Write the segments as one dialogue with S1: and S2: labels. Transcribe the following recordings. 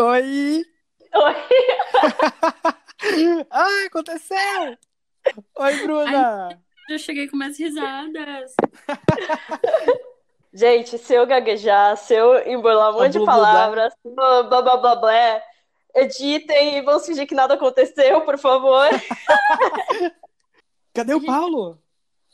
S1: Oi!
S2: Oi!
S1: Ai, aconteceu! Oi, Bruna!
S3: Eu cheguei com umas risadas.
S2: Gente, se eu gaguejar, se eu embolar um monte de palavras, blá blá blá blá blá, editem e vamos fingir que nada aconteceu, por favor.
S1: Cadê o Paulo?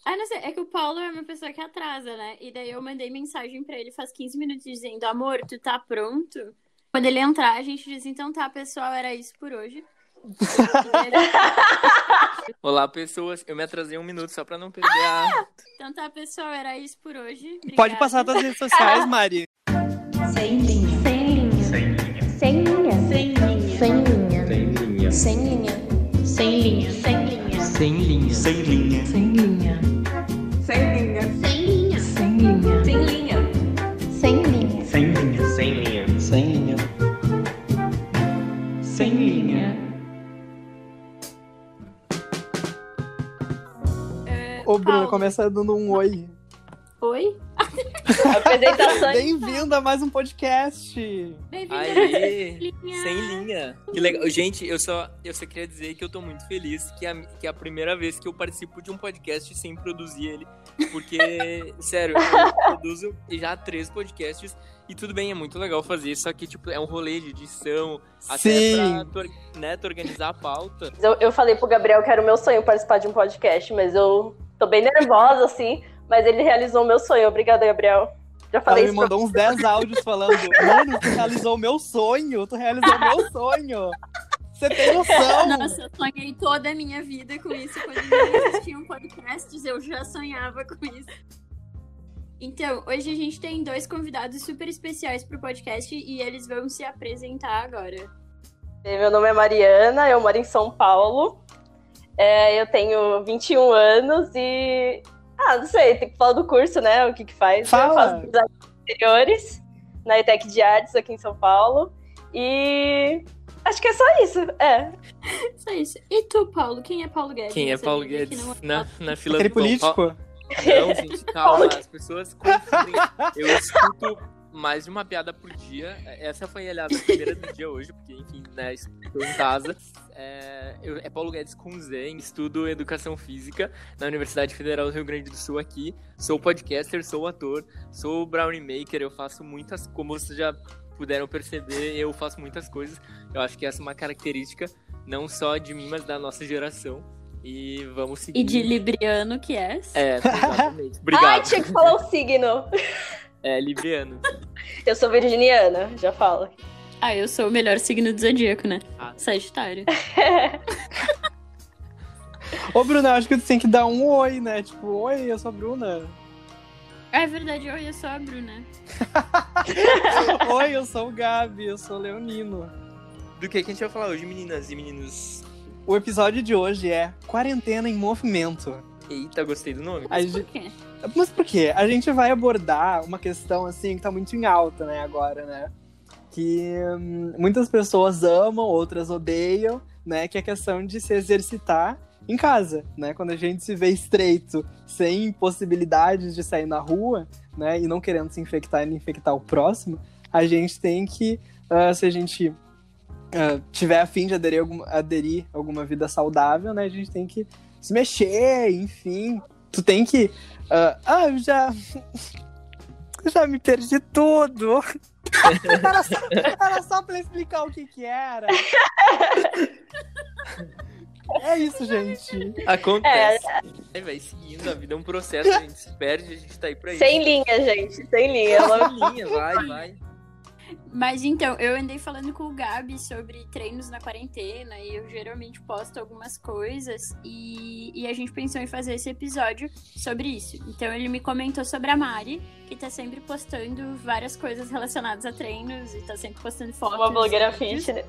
S3: Ah, não sei, é que o Paulo é uma pessoa que atrasa, né? E daí eu mandei mensagem pra ele faz 15 minutos dizendo: Amor, tu tá pronto? Quando ele entrar, a gente diz: Então tá, pessoal, era isso por hoje. E
S4: Olá, pessoas. Eu me atrasei um minuto só pra não perder a.
S3: então tá, pessoal, era isso por hoje.
S1: Pode
S3: Obrigada.
S1: passar das redes sociais, Mari.
S5: Sem linha. Sem linha. Sem linha. Sem linha. Sem linha. Sem linha. Sem linha. Sem linha.
S4: Sem linha.
S5: Sem
S6: Sem linha.
S5: linha. Sem linha.
S1: Ô, Bruna,
S3: Paulo,
S1: começa dando um oi.
S3: Oi?
S2: Apresentação.
S1: Bem-vindo a mais um podcast.
S3: Bem-vindo
S4: Aê! Sem linha. Que legal. Gente, eu só, eu só queria dizer que eu tô muito feliz que é, a, que é a primeira vez que eu participo de um podcast sem produzir ele. Porque, sério, eu produzo já três podcasts e tudo bem, é muito legal fazer, só que, tipo, é um rolê de edição, até
S1: Sim.
S4: pra tu, né, tu organizar a pauta.
S2: Eu, eu falei pro Gabriel que era o meu sonho participar de um podcast, mas eu tô bem nervosa, assim, mas ele realizou o meu sonho. Obrigada, Gabriel. Já
S1: Ela
S2: falei
S1: me
S2: isso pra
S1: mandou uns 10 áudios falando: Mano, tu realizou o meu sonho, tu realizou o meu sonho. Você tem noção?
S3: Nossa, eu sonhei toda a minha vida com isso. Quando não existiam podcasts, eu já sonhava com isso. Então, hoje a gente tem dois convidados super especiais pro podcast e eles vão se apresentar agora.
S2: Meu nome é Mariana, eu moro em São Paulo. É, eu tenho 21 anos e. Ah, não sei, tem que falar do curso, né? O que que faz.
S1: Fala.
S2: Eu faço design interiores na ETEC de Artes aqui em São Paulo. E. Acho que é só isso. É.
S3: Só isso. E tu, Paulo? Quem é Paulo Guedes?
S4: Quem é Paulo Guedes
S3: é
S4: na, na fila
S1: Aquele
S4: do
S1: político?
S4: Não, gente, calma. As pessoas confundem. Eu escuto mais de uma piada por dia. Essa foi, aliás, a primeira do dia hoje, porque, enfim, né, estou em casa. É, eu- é Paulo Guedes com Z, estudo Educação Física na Universidade Federal do Rio Grande do Sul aqui. Sou podcaster, sou ator, sou brownie maker, eu faço muitas, como vocês já puderam perceber, eu faço muitas coisas. Eu acho que essa é uma característica, não só de mim, mas da nossa geração. E vamos seguir.
S3: E de Libriano, que é?
S4: É, exatamente.
S2: Ai,
S4: Obrigado.
S2: tinha que falar o signo.
S4: É, libriano.
S2: Eu sou virginiana, já falo.
S3: Ah, eu sou o melhor signo do zodíaco, né?
S4: Ah.
S3: Sagitário.
S1: Ô, Bruna, acho que tu tem que dar um oi, né? Tipo, oi, eu sou a Bruna.
S3: Ah, é verdade, oi, eu sou a Bruna.
S1: oi, eu sou o Gabi, eu sou o Leonino.
S4: Do que, que a gente vai falar hoje, meninas e meninos?
S1: O episódio de hoje é Quarentena em Movimento.
S4: Eita, gostei do nome.
S1: A
S3: Mas
S1: gente-
S3: por quê?
S1: Mas por quê? A gente vai abordar uma questão assim que tá muito em alta, né, agora, né? Que hum, muitas pessoas amam, outras odeiam, né? Que é a questão de se exercitar em casa, né? Quando a gente se vê estreito, sem possibilidades de sair na rua, né? E não querendo se infectar e infectar o próximo, a gente tem que, ah, se a gente ah, tiver a fim de aderir, algum, aderir alguma vida saudável, né? A gente tem que se mexer, enfim. Tu tem que ah, ah, eu já. Já me perdi tudo. era, só, era só pra explicar o que que era. É isso, gente.
S4: Acontece. É, vai seguindo, a vida é um processo, a gente se perde, a gente tá aí pra isso.
S2: Sem linha, gente, sem linha.
S4: Sem linha, vai, vai.
S3: Mas então, eu andei falando com o Gabi sobre treinos na quarentena e eu geralmente posto algumas coisas e, e a gente pensou em fazer esse episódio sobre isso. Então ele me comentou sobre a Mari, que tá sempre postando várias coisas relacionadas a treinos e tá sempre postando fotos.
S2: Uma blogueira fitness.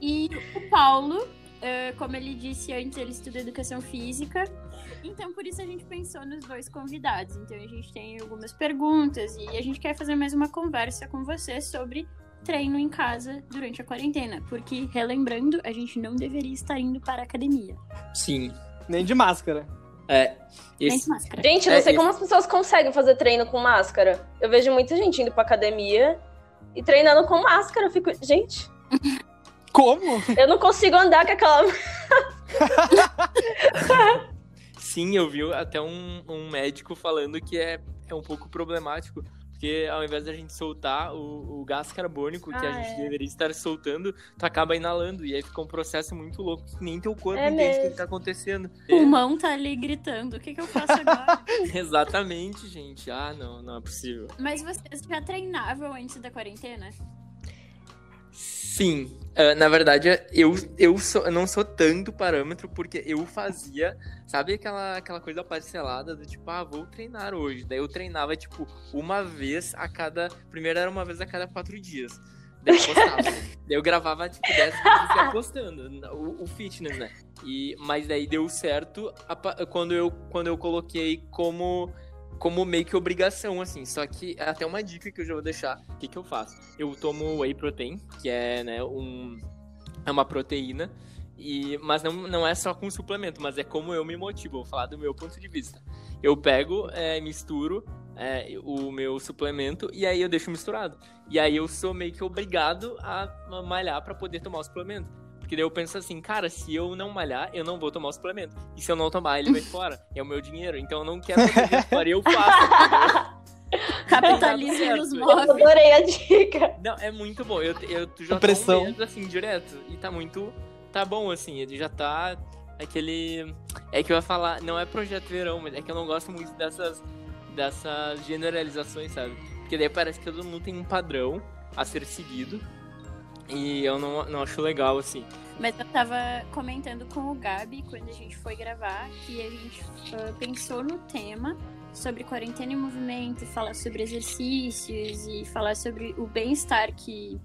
S3: E o Paulo, eh, como ele disse antes, ele estuda educação física. Então, por isso a gente pensou nos dois convidados. Então, a gente tem algumas perguntas e a gente quer fazer mais uma conversa com você sobre treino em casa durante a quarentena. Porque, relembrando, a gente não deveria estar indo para a academia.
S4: Sim.
S1: Nem de máscara.
S4: É.
S3: Nem
S4: Esse,
S3: de máscara.
S2: Gente, não
S4: É,
S2: sei
S4: esse-
S2: como as pessoas conseguem fazer treino com máscara. Eu vejo muita gente indo pra academia e treinando com máscara. Eu fico, gente.
S1: Como?
S2: Eu não consigo andar com aquela.
S4: Sim, eu vi até um, um médico falando que é, é um pouco problemático. Porque ao invés da gente soltar o, o gás carbônico que
S2: Ah,
S4: a gente
S2: é.
S4: deveria estar soltando, tu acaba inalando. E aí fica um processo muito louco que nem teu corpo
S2: É
S4: entende o que que tá acontecendo.
S3: O pulmão tá ali gritando. O que, que eu faço agora?
S4: É, exatamente, gente. Ah, não, não é possível.
S3: Mas vocês já treinavam antes da quarentena?
S4: Sim, ah, na verdade, eu, eu, sou, eu não sou tanto parâmetro porque eu fazia, sabe aquela, aquela coisa parcelada do tipo, ah, vou treinar hoje. Daí eu treinava, tipo, uma vez a cada. Primeiro era uma vez a cada quatro dias. Daí eu postava. daí eu gravava, tipo, 10 vídeos e ia postando. O, o fitness, né? E, mas daí deu certo a quando eu, quando eu coloquei como como meio que obrigação, assim. Só que até uma dica que eu já vou deixar. O que, que eu faço? Eu tomo whey protein, que é, né, um, é uma proteína. E, mas não, não é só com suplemento, mas é como eu me motivo. Vou falar do meu ponto de vista. Eu pego, é, misturo é, o meu suplemento e aí eu deixo misturado. E aí eu sou meio que obrigado a malhar para poder tomar o suplemento. Porque daí eu penso assim, cara, se eu não malhar, eu não vou tomar o suplemento. E se eu não tomar, ele vai fora. É o meu dinheiro. Então eu não quero fazer isso fora, eu faço.
S3: Capitalismo
S4: Tem
S3: nos
S4: nada
S2: Eu
S3: move.
S2: adorei a dica.
S4: Não, é muito bom. Eu, eu tu já
S1: Pressão.
S4: tô um mês, assim, direto. E tá muito... Tá bom, assim. Ele já tá... Aquele... É que eu ia falar... Não é projeto verão, mas é que eu não gosto muito dessas... Dessas generalizações, sabe? Porque daí parece que todo mundo tem um padrão a ser seguido. E eu não, não acho legal, assim.
S3: Mas eu tava comentando com o Gabi quando a gente foi gravar que a gente ah, pensou no tema sobre quarentena em movimento, falar sobre exercícios e falar sobre o bem-estar que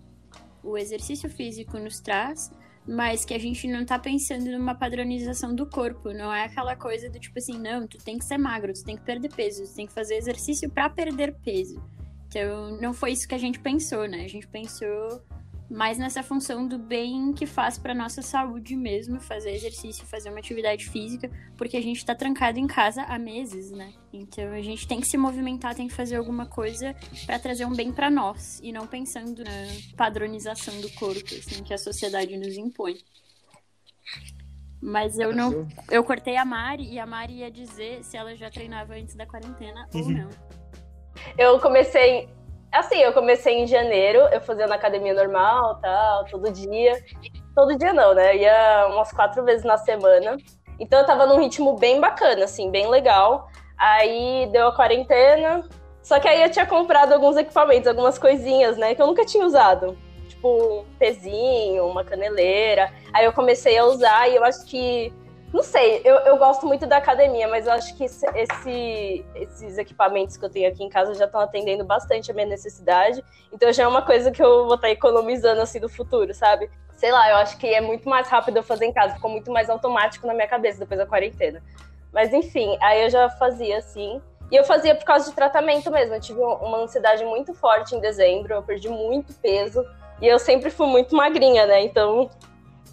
S3: o exercício físico nos traz, mas que a gente não tá pensando numa padronização do corpo, não é aquela coisa do tipo assim, não, tu tem que ser magro, tu tem que perder peso, tu tem que fazer exercício pra perder peso. Então, não foi isso que a gente pensou, né? A gente pensou mais nessa função do bem que faz para nossa saúde mesmo, fazer exercício, fazer uma atividade física, porque a gente tá trancado em casa há meses, né? Então a gente tem que se movimentar, tem que fazer alguma coisa para trazer um bem para nós e não pensando na padronização do corpo, assim, que a sociedade nos impõe. Mas eu não, eu cortei a Mari e a Mari ia dizer se ela já treinava antes da quarentena ou
S1: Uhum.
S3: não.
S2: Eu comecei. Assim, eu comecei em janeiro, eu fazia na academia normal, tal, todo dia. Todo dia não, né? Ia umas quatro vezes na semana. Então eu tava num ritmo bem bacana, assim, bem legal. Aí deu a quarentena. Só que aí eu tinha comprado alguns equipamentos, algumas coisinhas, né? Que eu nunca tinha usado. Tipo, um pezinho, uma caneleira. Aí eu comecei a usar e eu acho que. Não sei, eu, eu gosto muito da academia, mas eu acho que esse, esse- esses equipamentos que eu tenho aqui em casa já estão atendendo bastante a minha necessidade. Então já é uma coisa que eu vou estar economizando assim no futuro, sabe? Sei lá, eu acho que é muito mais rápido eu fazer em casa, ficou muito mais automático na minha cabeça depois da quarentena. Mas enfim, aí eu já fazia assim. E eu fazia por causa de tratamento mesmo. Eu tive uma ansiedade muito forte em dezembro, eu perdi muito peso. E eu sempre fui muito magrinha, né? Então,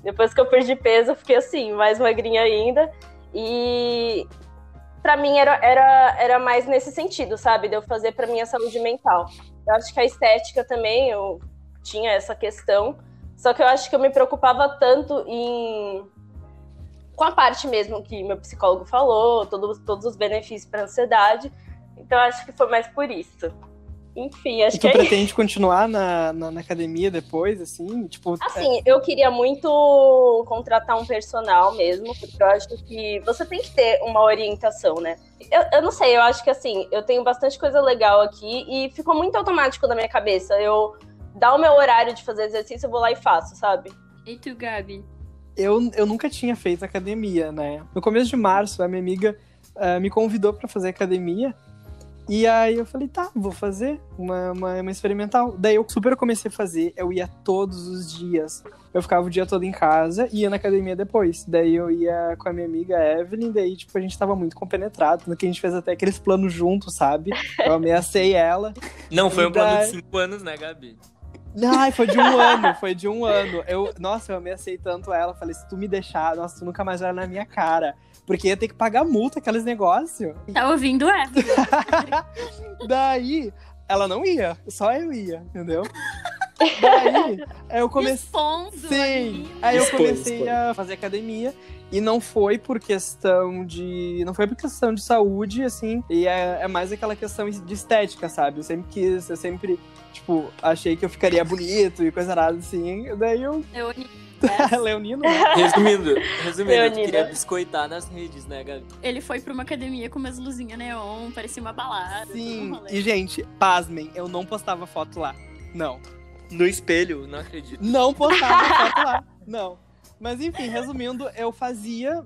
S2: depois que eu perdi peso, eu fiquei assim, mais magrinha ainda. E pra mim era, era, era mais nesse sentido, sabe? De eu fazer pra minha saúde mental. Eu acho que a estética também, eu tinha essa questão. Só que eu acho que eu me preocupava tanto em. com a parte mesmo que meu psicólogo falou, todos, todos os benefícios pra ansiedade. Então acho que foi mais por isso. Enfim, acho
S1: E
S2: que
S1: tu
S2: é
S1: pretende continuar na, na, na academia depois, assim? Tipo,
S2: Assim, eu queria muito contratar um personal mesmo, porque eu acho que você tem que ter uma orientação, né? Eu, eu não sei, eu acho que assim, eu tenho bastante coisa legal aqui e ficou muito automático na minha cabeça. Eu dar o meu horário de fazer exercício, eu vou lá e faço, sabe?
S3: E tu, Gabi?
S1: eu, eu nunca tinha feito academia, né? No começo de março, a minha amiga ah, me convidou pra fazer academia. E aí eu falei, tá, vou fazer uma, uma, uma experimental. Daí eu super comecei a fazer, eu ia todos os dias. Eu ficava o dia todo em casa e ia na academia depois. Daí eu ia com a minha amiga Evelyn, daí, tipo, a gente tava muito compenetrado, no que a gente fez até aqueles planos juntos, sabe? Eu ameacei ela.
S4: Não, foi um
S1: E
S4: plano
S1: daí-
S4: de 5 anos, né, Gabi?
S1: Ai, foi de um ano, foi de um ano. Eu, nossa, eu ameacei tanto ela. Falei, se tu me deixar, nossa, tu nunca mais vai olhar na minha cara. Porque ia ter que pagar multa, aqueles negócios.
S3: Tá ouvindo, é?
S1: Daí, ela não ia, só eu ia, entendeu? Daí eu comecei.
S3: Expondo
S1: Sim, aí eu comecei a fazer academia e não foi por questão de. Não foi por questão de saúde, assim, e é, é mais aquela questão de estética, sabe? Eu sempre quis, eu sempre, tipo, achei que eu ficaria bonito e coisa nada assim. Daí eu.
S3: Eu
S1: Leonino, né?
S6: Resumindo, resumindo, tu
S2: Leonina.
S6: queria biscoitar nas redes, né, Gabi?
S3: Ele foi pra uma academia com umas luzinhas neon, parecia uma balada. um
S1: Sim, e gente, pasmem, eu não postava foto lá. Não.
S4: No espelho, não acredito.
S1: Não postava foto lá. Não. Mas enfim, resumindo, eu fazia.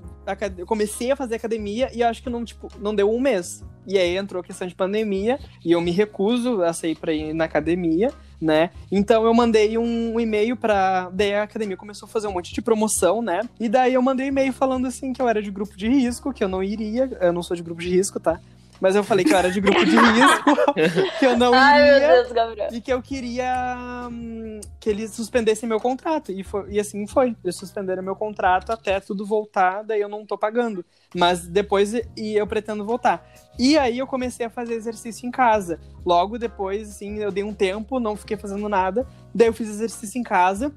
S1: Eu comecei a fazer academia e acho que não, tipo, não deu um mês. E aí entrou a questão de pandemia e eu me recuso a sair pra ir na academia, né? Então eu mandei um, e-mail pra. Daí a academia começou a fazer um monte de promoção, né? E daí eu mandei um e-mail falando assim que eu era de grupo de risco, que eu não iria. Eu não sou de grupo de risco, tá? Mas eu falei que eu era de grupo de risco, que eu não
S2: Ai, meu
S1: iria
S2: Deus, Gabriel.
S1: e que eu queria hum, que eles suspendessem meu contrato. E, foi, e assim foi. Eles suspenderam meu contrato até tudo voltar, daí eu não tô pagando. Mas depois e eu pretendo voltar. E aí eu comecei a fazer exercício em casa. Logo depois, assim, eu dei um tempo, não fiquei fazendo nada. Daí eu fiz exercício em casa.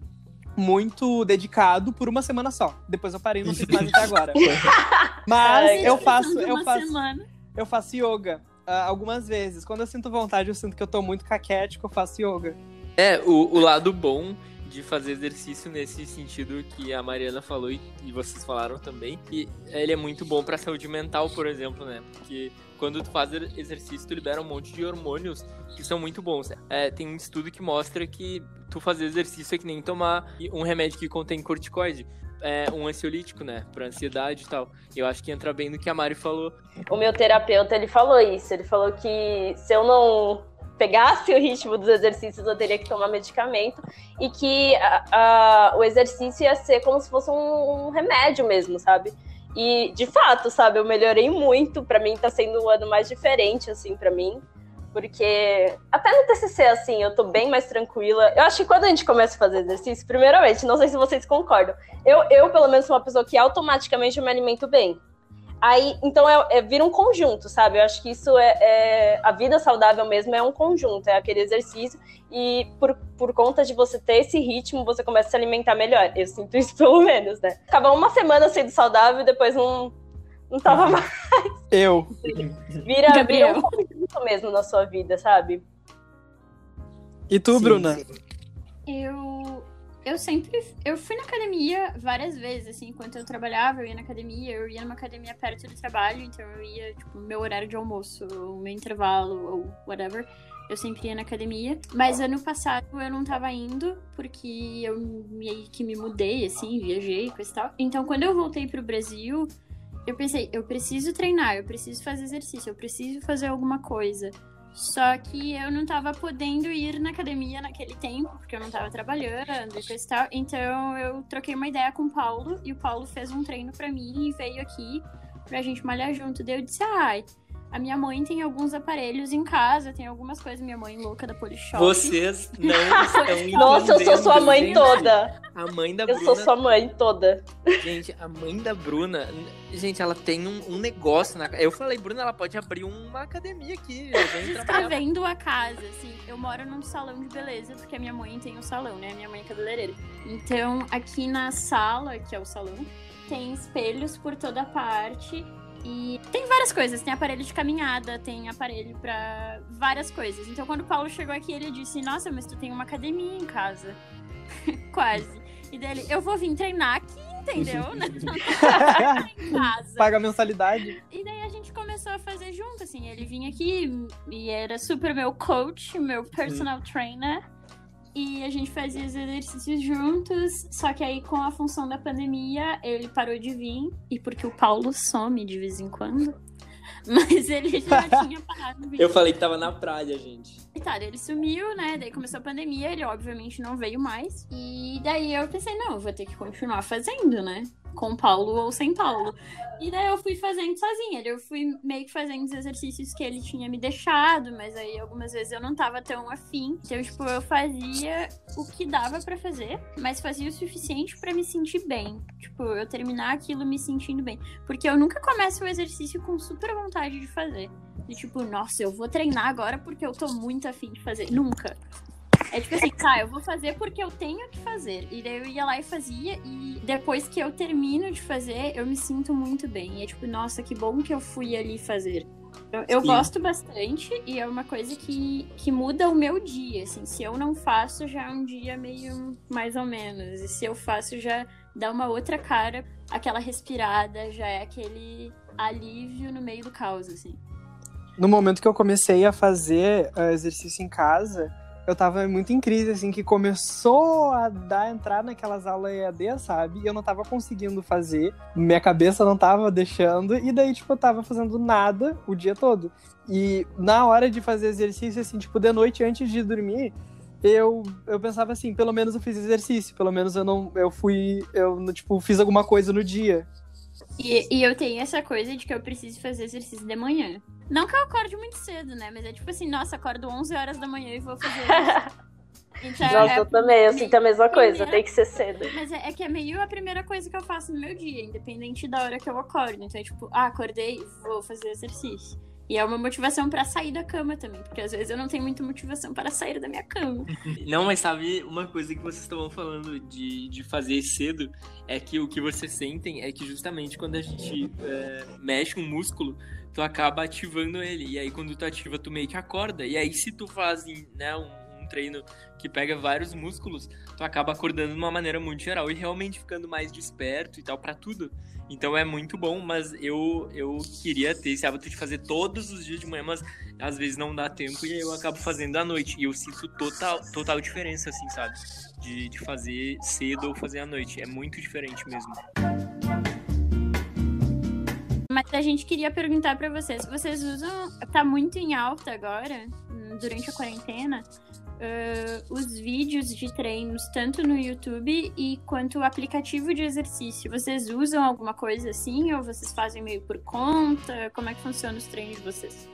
S1: Muito dedicado por uma semana só. Depois eu parei, não fiz mais até agora. Mas
S2: Ai,
S1: eu faço, eu faço,
S3: semana.
S1: Eu faço yoga ah, algumas vezes. Quando eu sinto vontade, eu sinto que eu tô muito caquético, eu faço yoga.
S4: É, o, o lado bom de fazer exercício nesse sentido que a Mariana falou e, e vocês falaram também, que ele é muito bom pra saúde mental, por exemplo, né? Porque quando tu faz exercício, tu libera um monte de hormônios que são muito bons. É, tem um estudo que mostra que tu fazer exercício é que nem tomar um remédio que contém corticoide. É um ansiolítico, né? Pra ansiedade e tal. Eu acho que entra bem no que a Mari falou.
S2: O meu terapeuta, ele falou isso. Ele falou que se eu não pegasse o ritmo dos exercícios, eu teria que tomar medicamento. E que a- a- o exercício ia ser como se fosse um, um remédio mesmo, sabe? E, de fato, sabe, eu melhorei muito. Pra mim, tá sendo um ano mais diferente, assim, pra mim. Porque até no TCC, assim, eu tô bem mais tranquila. Eu acho que quando a gente começa a fazer exercício, primeiramente, não sei se vocês concordam, eu, eu pelo menos, sou uma pessoa que automaticamente eu me alimento bem. Aí, então, é, é- vira um conjunto, sabe? Eu acho que isso é, é- A vida saudável mesmo é um conjunto, é aquele exercício. E por, por conta de você ter esse ritmo, você começa a se alimentar melhor. Eu sinto isso pelo menos, né? Acaba uma semana sendo saudável e depois não, não tava mais.
S1: Eu.
S2: Vira, vira
S3: Gabriel.
S2: um conjunto mesmo na sua vida, sabe?
S1: E tu,
S6: Sim,
S1: Bruna?
S3: Eu, eu sempre. Eu fui na academia várias vezes, assim, enquanto eu trabalhava, eu ia na academia, eu ia numa academia perto do trabalho, então eu ia, tipo, meu horário de almoço, ou meu intervalo, ou whatever. Eu sempre ia na academia. Mas ano passado eu não tava indo, porque eu meio que me mudei, assim, viajei, coisa e tal. Então quando eu voltei pro Brasil, eu pensei, eu preciso treinar, eu preciso fazer exercício, eu preciso fazer alguma coisa. Só que eu não tava podendo ir na academia naquele tempo, porque eu não tava trabalhando e coisa e tal. Então eu troquei uma ideia com o Paulo e o Paulo fez um treino pra mim e veio aqui pra gente malhar junto. Daí eu disse, ai, a minha mãe tem alguns aparelhos em casa, tem algumas coisas, minha mãe louca da Polishop.
S4: Vocês não estão
S2: Nossa, eu sou sua mãe
S4: gente.
S2: toda.
S4: A mãe da
S2: Eu
S4: Bruna
S2: sou sua mãe toda.
S4: Gente, a mãe da Bruna, gente, ela tem um, um negócio na Eu falei, Bruna, ela pode abrir uma academia aqui. Eu
S3: Tá
S4: trabalhar.
S3: vendo a casa, assim, eu moro num salão de beleza, porque a minha mãe tem um salão, né? A minha mãe é cabeleireira. Então, aqui na sala, que é o salão, tem espelhos por toda parte. E tem várias coisas, tem aparelho de caminhada, tem aparelho pra várias coisas. Então, quando o Paulo chegou aqui, ele disse: Nossa, mas tu tem uma academia em casa. Quase. E dele, eu vou vir treinar aqui, entendeu? Em casa.
S1: Paga mensalidade.
S3: E daí a gente começou a fazer junto, assim. Ele vinha aqui e era super meu coach, meu personal trainer. E a gente fazia os exercícios juntos. Só que aí, com a função da pandemia, ele parou de vir. E porque o Paulo some de vez em quando. Mas ele já tinha parado de vir.
S6: Eu falei que tava na praia, gente.
S3: Coitado, ele sumiu, né? Daí começou a pandemia, ele obviamente não veio mais. E daí eu pensei, não, eu vou ter que continuar fazendo, né? Com Paulo ou sem Paulo. E daí eu fui fazendo sozinha. Eu fui meio que fazendo os exercícios que ele tinha me deixado, mas aí algumas vezes eu não tava tão afim. Então, tipo, eu fazia o que dava pra fazer, mas fazia o suficiente pra me sentir bem. Tipo, eu terminar aquilo me sentindo bem. Porque eu nunca começo o exercício com super vontade de fazer. De tipo, nossa, eu vou treinar agora porque eu tô muito afim de fazer. Nunca. É tipo assim, tá, eu vou fazer porque eu tenho que fazer. E daí eu ia lá e fazia. E depois que eu termino de fazer, eu me sinto muito bem. E é tipo, nossa, que bom que eu fui ali fazer. Eu, eu gosto bastante e é uma coisa que, que muda o meu dia. Assim, se eu não faço, já é um dia meio mais ou menos. E se eu faço, já dá uma outra cara, aquela respirada, já é aquele alívio no meio do caos, assim.
S1: No momento que eu comecei a fazer uh, exercício em casa, eu tava muito em crise, assim, que começou a dar entrar naquelas aulas EAD, sabe? E eu não tava conseguindo fazer, minha cabeça não tava deixando, e daí, tipo, eu tava fazendo nada o dia todo. E na hora de fazer exercício, assim, tipo, de noite antes de dormir, eu, eu pensava assim, pelo menos eu fiz exercício, pelo menos eu não, eu fui, eu, tipo, fiz alguma coisa no dia.
S3: E, e, eu tenho essa coisa de que eu preciso fazer exercício de manhã. Não que eu acorde muito cedo, né? Mas é tipo assim, nossa, acordo 11 horas da manhã e vou fazer.
S2: então, nossa, é, eu também, eu sinto a mesma primeira... coisa, tem que ser cedo.
S3: Mas é, é, que é meio a primeira coisa que eu faço no meu dia, independente da hora que eu acordo. Então é tipo, ah, acordei, vou fazer exercício. E é uma motivação para sair da cama também, porque às vezes eu não tenho muita motivação para sair da minha cama.
S4: Não, mas sabe uma coisa que vocês estavam falando de, de fazer cedo é que o que vocês sentem é que justamente quando a gente é, mexe um músculo, tu acaba ativando ele. E aí quando tu ativa, tu meio que acorda. E aí se tu faz né, um, treino que pega vários músculos, tu acaba acordando de uma maneira muito geral e realmente ficando mais desperto e tal para tudo. Então é muito bom, mas eu, eu queria ter esse hábito de fazer todos os dias de manhã, mas às vezes não dá tempo e eu acabo fazendo à noite. E eu sinto total, total diferença, assim, sabe? De, de fazer cedo ou fazer à noite. É muito diferente mesmo.
S3: Mas a gente queria perguntar para vocês, vocês usam, tá muito em alta agora, hum, durante a quarentena, uh, os vídeos de treinos, tanto no YouTube e quanto o aplicativo de exercício. Vocês usam alguma coisa assim ou vocês fazem meio por conta? Como é que funciona os treinos de vocês?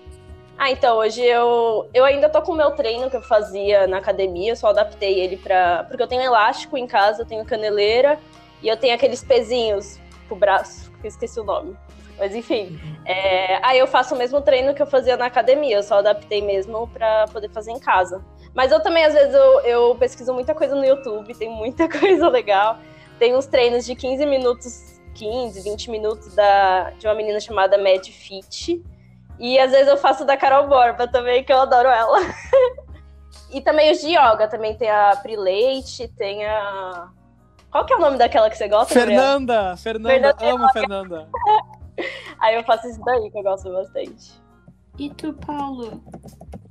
S2: Ah, então, hoje eu, eu ainda tô com o meu treino que eu fazia na academia, eu só adaptei ele pra. Porque eu tenho elástico em casa, eu tenho caneleira e eu tenho aqueles pezinhos pro braço, que eu esqueci o nome. Mas enfim. É... Aí eu faço o mesmo treino que eu fazia na academia, eu só adaptei mesmo para poder fazer em casa. Mas eu também, às vezes, eu, eu pesquiso muita coisa no YouTube, tem muita coisa legal. Tem uns treinos de 15 minutos, 15, 20 minutos da, de uma menina chamada Mad Fit. E às vezes eu faço da Carol Borba também, que eu adoro ela. e também os de yoga, também tem a Prileite, tem a. Qual que é o nome daquela que você gosta?
S1: Fernanda! Fernanda, Fernanda amo Fernanda.
S2: Aí eu faço isso daí que eu gosto bastante.
S3: E tu, Paulo?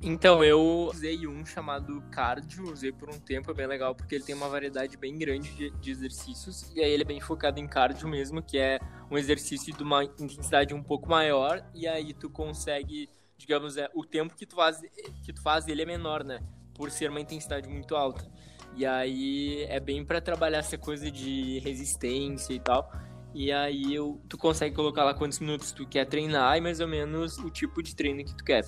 S4: Então, eu usei um chamado cardio, usei por um tempo, é bem legal, porque ele tem uma variedade bem grande de, de, exercícios, e aí ele é bem focado em cardio mesmo, que é um exercício de uma intensidade um pouco maior, e aí tu consegue, digamos, é, o tempo que tu faz, que tu faz ele é menor, né? Por ser uma intensidade muito alta. E aí é bem para trabalhar essa coisa de resistência e tal. E aí eu, tu consegue colocar lá quantos minutos tu quer treinar e mais ou menos o tipo de treino que tu quer.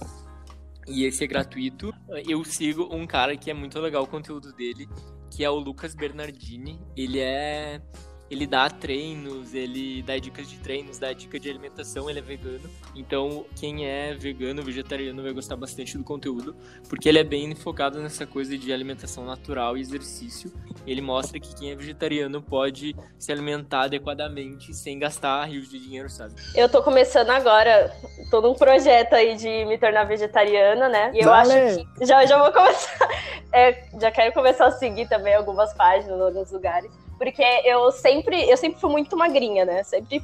S4: E esse é gratuito. Eu sigo um cara que é muito legal o conteúdo dele, que é o Lucas Bernardini. Ele é ele dá treinos, ele dá dicas de treinos, dá dica de alimentação, ele é vegano. Então, quem é vegano, vegetariano vai gostar bastante do conteúdo, porque ele é bem focado nessa coisa de alimentação natural e exercício. Ele mostra que quem é vegetariano pode se alimentar adequadamente sem gastar rios de dinheiro, sabe?
S2: Eu tô começando agora, tô num projeto aí de me tornar vegetariana, né? E eu acho que já, já vou começar, é, já quero começar a seguir também algumas páginas alguns lugares porque eu sempre, eu sempre fui muito magrinha, né? Sempre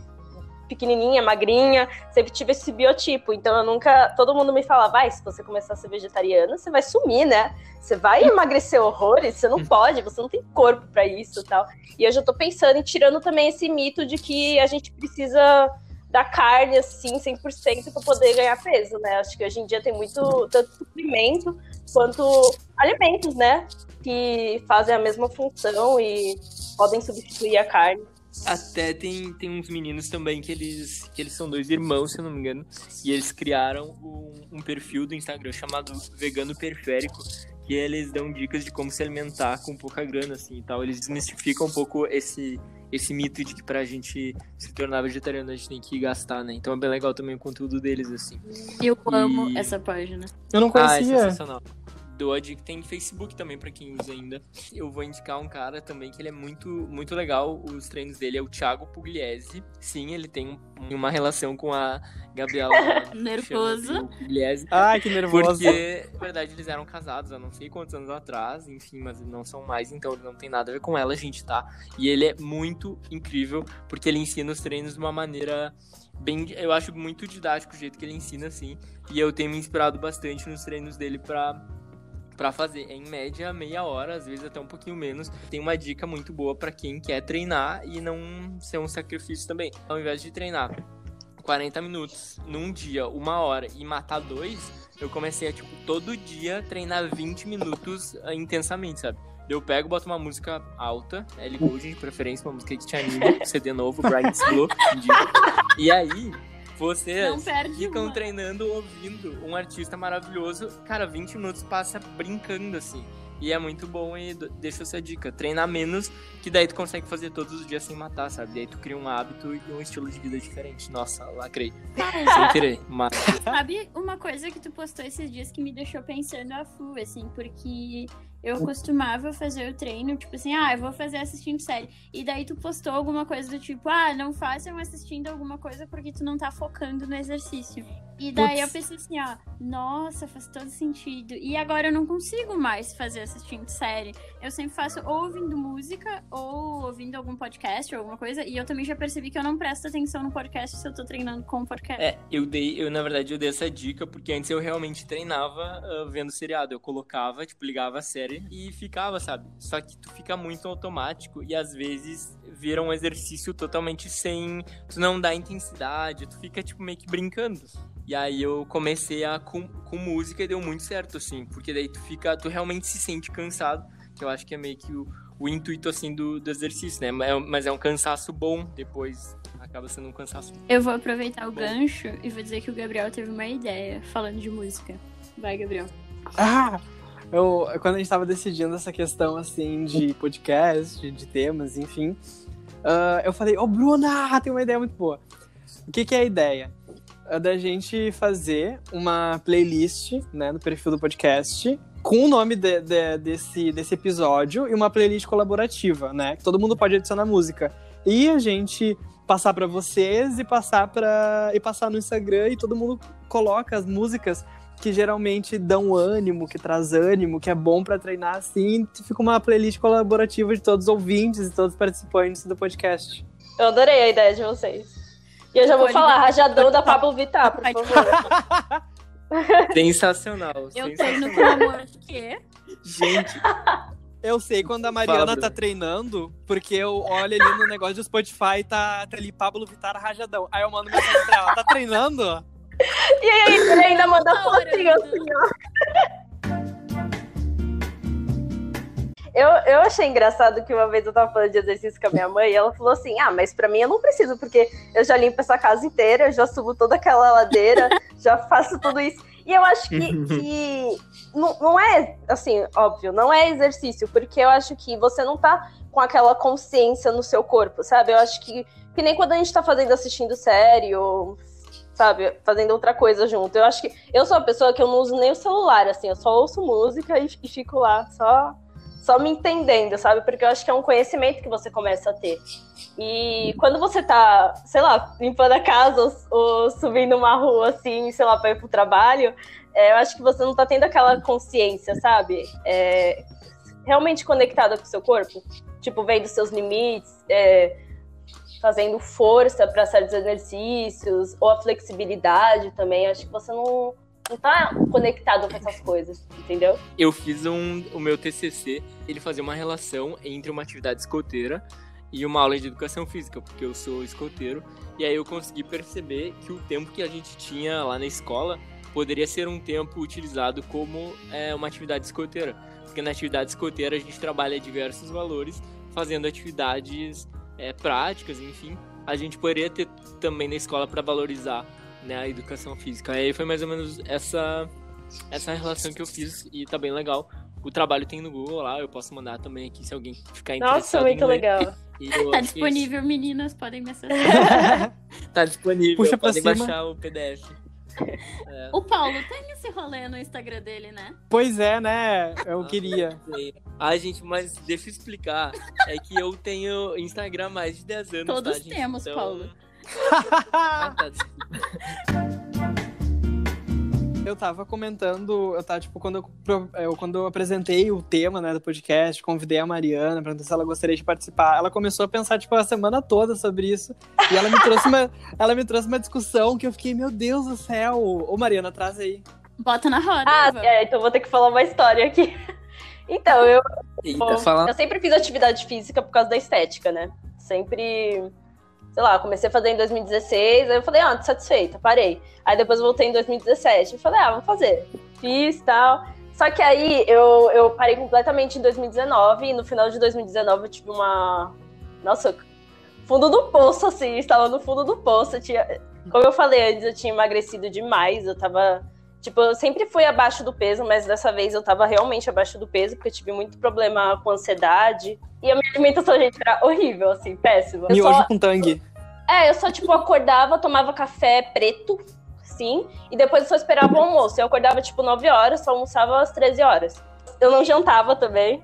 S2: pequenininha, magrinha, sempre tive esse biotipo. Então eu nunca. Todo mundo me falava, vai, se você começar a ser vegetariana, você vai sumir, né? Você vai emagrecer horrores, você não pode, você não tem corpo para isso tal. E eu já tô pensando em tirando também esse mito de que a gente precisa da carne, assim, 100% para poder ganhar peso, né? Acho que hoje em dia tem muito, tanto suprimento quanto alimentos, né? Que fazem a mesma função e podem substituir a carne.
S4: Até tem, tem uns meninos também que eles, que eles são dois irmãos, se eu não me engano, e eles criaram um, um perfil do Instagram chamado Vegano Periférico, e eles dão dicas de como se alimentar com pouca grana, assim, e tal. Eles desmistificam um pouco esse, esse mito de que pra gente se tornar vegetariano a gente tem que gastar, né? Então é bem legal também o conteúdo deles, assim.
S3: Eu amo
S4: E-
S3: essa página.
S1: Eu não
S4: Ah, é
S1: conhecia.
S4: sensacional. Dou a dica, tem Facebook também pra quem usa ainda. Eu vou indicar um cara também que ele é muito, muito legal. Os treinos dele é o Thiago Pugliese. Sim, ele tem um- uma relação com a Gabriela.
S3: Nervoso.
S4: Pugliese.
S1: Ai, que nervoso.
S4: Porque, na verdade, eles eram casados há não sei quantos anos atrás, enfim, mas não são mais, então ele não tem nada a ver com ela, gente, tá? E ele é muito incrível, porque ele ensina os treinos de uma maneira bem. Eu acho muito didático o jeito que ele ensina, assim. E eu tenho me inspirado bastante nos treinos dele pra. Pra fazer, em média meia hora, às vezes até um pouquinho menos. Tem uma dica muito boa pra quem quer treinar e não ser um sacrifício também. Ao invés de treinar 40 minutos num dia, uma hora e matar dois, eu comecei a, tipo, todo dia treinar 20 minutos ah, intensamente, sabe? Eu pego, boto uma música alta, Ellie Goulding, de preferência, uma música que te anime, CD novo, Bright indica. E aí, vocês ficam
S3: uma.
S4: treinando ouvindo um artista maravilhoso. Cara, 20 minutos passa brincando, assim. E é muito bom e deixa essa dica. Treinar menos, que daí tu consegue fazer todos os dias sem matar, sabe? Daí tu cria um hábito e um estilo de vida diferente. Nossa, lacrei. Sem querer, mas...
S3: Sabe uma coisa que tu postou esses dias que me deixou pensando a full, assim, porque eu costumava fazer o treino, tipo assim, ah, eu vou fazer assistindo série. E daí tu postou alguma coisa do tipo, ah, não façam assistindo alguma coisa porque tu não tá focando no exercício. E daí eu pensei assim, ó, nossa, faz todo sentido. E agora eu não consigo mais fazer assistindo série. Eu sempre faço ou ouvindo música ou ouvindo algum podcast ou alguma coisa. E eu também já percebi que eu não presto atenção no podcast se eu tô treinando com o podcast.
S4: É, eu dei, eu na verdade eu dei essa dica porque antes eu realmente treinava ah, vendo seriado. Eu colocava, tipo, ligava a série e ficava, sabe? Só que tu fica muito automático e às vezes vira um exercício totalmente sem. Tu não dá intensidade, tu fica, tipo, meio que brincando. E aí eu comecei a com, com música e deu muito certo, assim, porque daí tu fica, tu realmente se sente cansado, que eu acho que é meio que o, o intuito, assim, do, do exercício, né? Mas é- Mas é um cansaço bom, depois acaba sendo um cansaço
S3: Eu vou aproveitar o
S4: Bom.
S3: gancho e vou dizer que o Gabriel teve uma ideia falando de música. Vai, Gabriel.
S1: Ah! Eu, quando a gente tava decidindo essa questão, assim, de podcast, de, temas, enfim, ah, eu falei, ô Bruna, tem uma ideia muito boa. O que que é a ideia? É da gente fazer uma playlist, né, no perfil do podcast, com o nome de- de- desse, desse episódio e uma playlist colaborativa, né, que todo mundo pode adicionar música. E a gente passar pra vocês e passar para e passar no Instagram e todo mundo coloca as músicas que geralmente dão ânimo, que traz ânimo, que é bom pra treinar assim, fica uma playlist colaborativa de todos os ouvintes e todos os participantes do podcast.
S2: Eu adorei a ideia de vocês. E eu já vou
S3: Pode-
S2: falar, rajadão da Pablo Vittar, por favor.
S4: Sensacional.
S3: Eu
S4: sensacional.
S3: treino com amor quê?
S1: Gente, eu sei quando a Mariana
S4: Fala,
S1: tá treinando, porque eu olho ali no negócio do Spotify tá, tá ali Pablo Vittar rajadão. Aí eu mando mensagem pra ela, tá treinando?
S2: E aí, ele ainda manda
S3: Tá
S2: fotinho assim, ó. Eu, eu achei engraçado que uma vez eu tava falando de exercício com a minha mãe e ela falou assim: Ah, mas pra mim eu não preciso, porque eu já limpo essa casa inteira, eu já subo toda aquela ladeira, já faço tudo isso. E eu acho que, que não, não é, assim, óbvio, não é exercício, porque eu acho que você não tá com aquela consciência no seu corpo, sabe? Eu acho que, que nem quando a gente tá fazendo assistindo série ou, sabe, fazendo outra coisa junto. Eu acho que eu sou uma pessoa que eu não uso nem o celular, assim, eu só ouço música e, e fico lá, só, só me entendendo, sabe? Porque eu acho que é um conhecimento que você começa a ter. E quando você tá, sei lá, limpando a casa ou, ou subindo uma rua, assim, sei lá, pra ir pro trabalho, é, eu acho que você não tá tendo aquela consciência, sabe? É, realmente conectada com o seu corpo. Tipo, vendo seus limites, é, fazendo força para certos exercícios, ou a flexibilidade também. Acho que você não, não tá conectado com essas coisas, entendeu?
S4: Eu fiz um, o meu TCC, ele fazia uma relação entre uma atividade escoteira e uma aula de educação física, porque eu sou escoteiro, e aí eu consegui perceber que o tempo que a gente tinha lá na escola poderia ser um tempo utilizado como é, uma atividade escoteira. Porque na atividade escoteira a gente trabalha diversos valores, fazendo atividades é, práticas, enfim. A gente poderia ter também na escola para valorizar né, a educação física. Aí foi mais ou menos essa essa relação que eu fiz e tá bem legal, o trabalho tem no Google lá, eu posso mandar também aqui se alguém ficar interessado.
S2: Nossa, muito legal.
S4: E eu
S3: Tá
S4: que
S3: disponível, meninas, podem me acessar.
S4: Tá disponível.
S1: Puxa pra
S4: podem
S1: cima.
S4: baixar o PDF. É,
S3: o Paulo tem esse rolê no Instagram dele, né?
S1: Pois é, né? Eu queria.
S4: Ai, gente, mas deixa eu explicar. É que eu tenho Instagram há mais de 10 anos.
S3: Todos
S4: tá, gente?
S3: temos,
S4: Então-
S3: Paulo.
S4: Ah, tá.
S1: Eu tava comentando, eu tava, tipo, quando eu, eu- quando eu apresentei o tema, né, do podcast, convidei a Mariana, perguntei se ela gostaria de participar. Ela começou a pensar, tipo, a semana toda sobre isso. E ela me trouxe uma, ela me trouxe uma discussão que eu fiquei, meu Deus do céu. Ô, Mariana, traz aí.
S3: Bota na roda.
S2: Ah, é, então vou ter que falar uma história aqui. Então, eu,
S4: Eita, fala.
S2: eu sempre fiz atividade física por causa da estética, né? Sempre, sei lá, comecei a fazer em 2016, aí eu falei, ah, tô satisfeita, parei. Aí depois eu voltei em 2017, eu falei, ah, vamos fazer. Fiz tal. Só que aí eu, eu parei completamente em 2019 e no final de 2019 eu tive uma. Nossa, fundo do poço, assim, estava no fundo do poço. Eu tinha... Como eu falei antes, eu tinha emagrecido demais, eu tava. Tipo, eu sempre fui abaixo do peso, mas dessa vez eu tava realmente abaixo do peso, porque eu tive muito problema com ansiedade. E a minha alimentação, gente, era horrível, assim, péssima. Eu
S1: Miojo
S2: só,
S1: com tangue.
S2: é, eu só, tipo, acordava, tomava café preto, sim, e depois eu só esperava o almoço. Eu acordava, tipo, 9 horas, só almoçava às 13 horas. Eu não jantava também.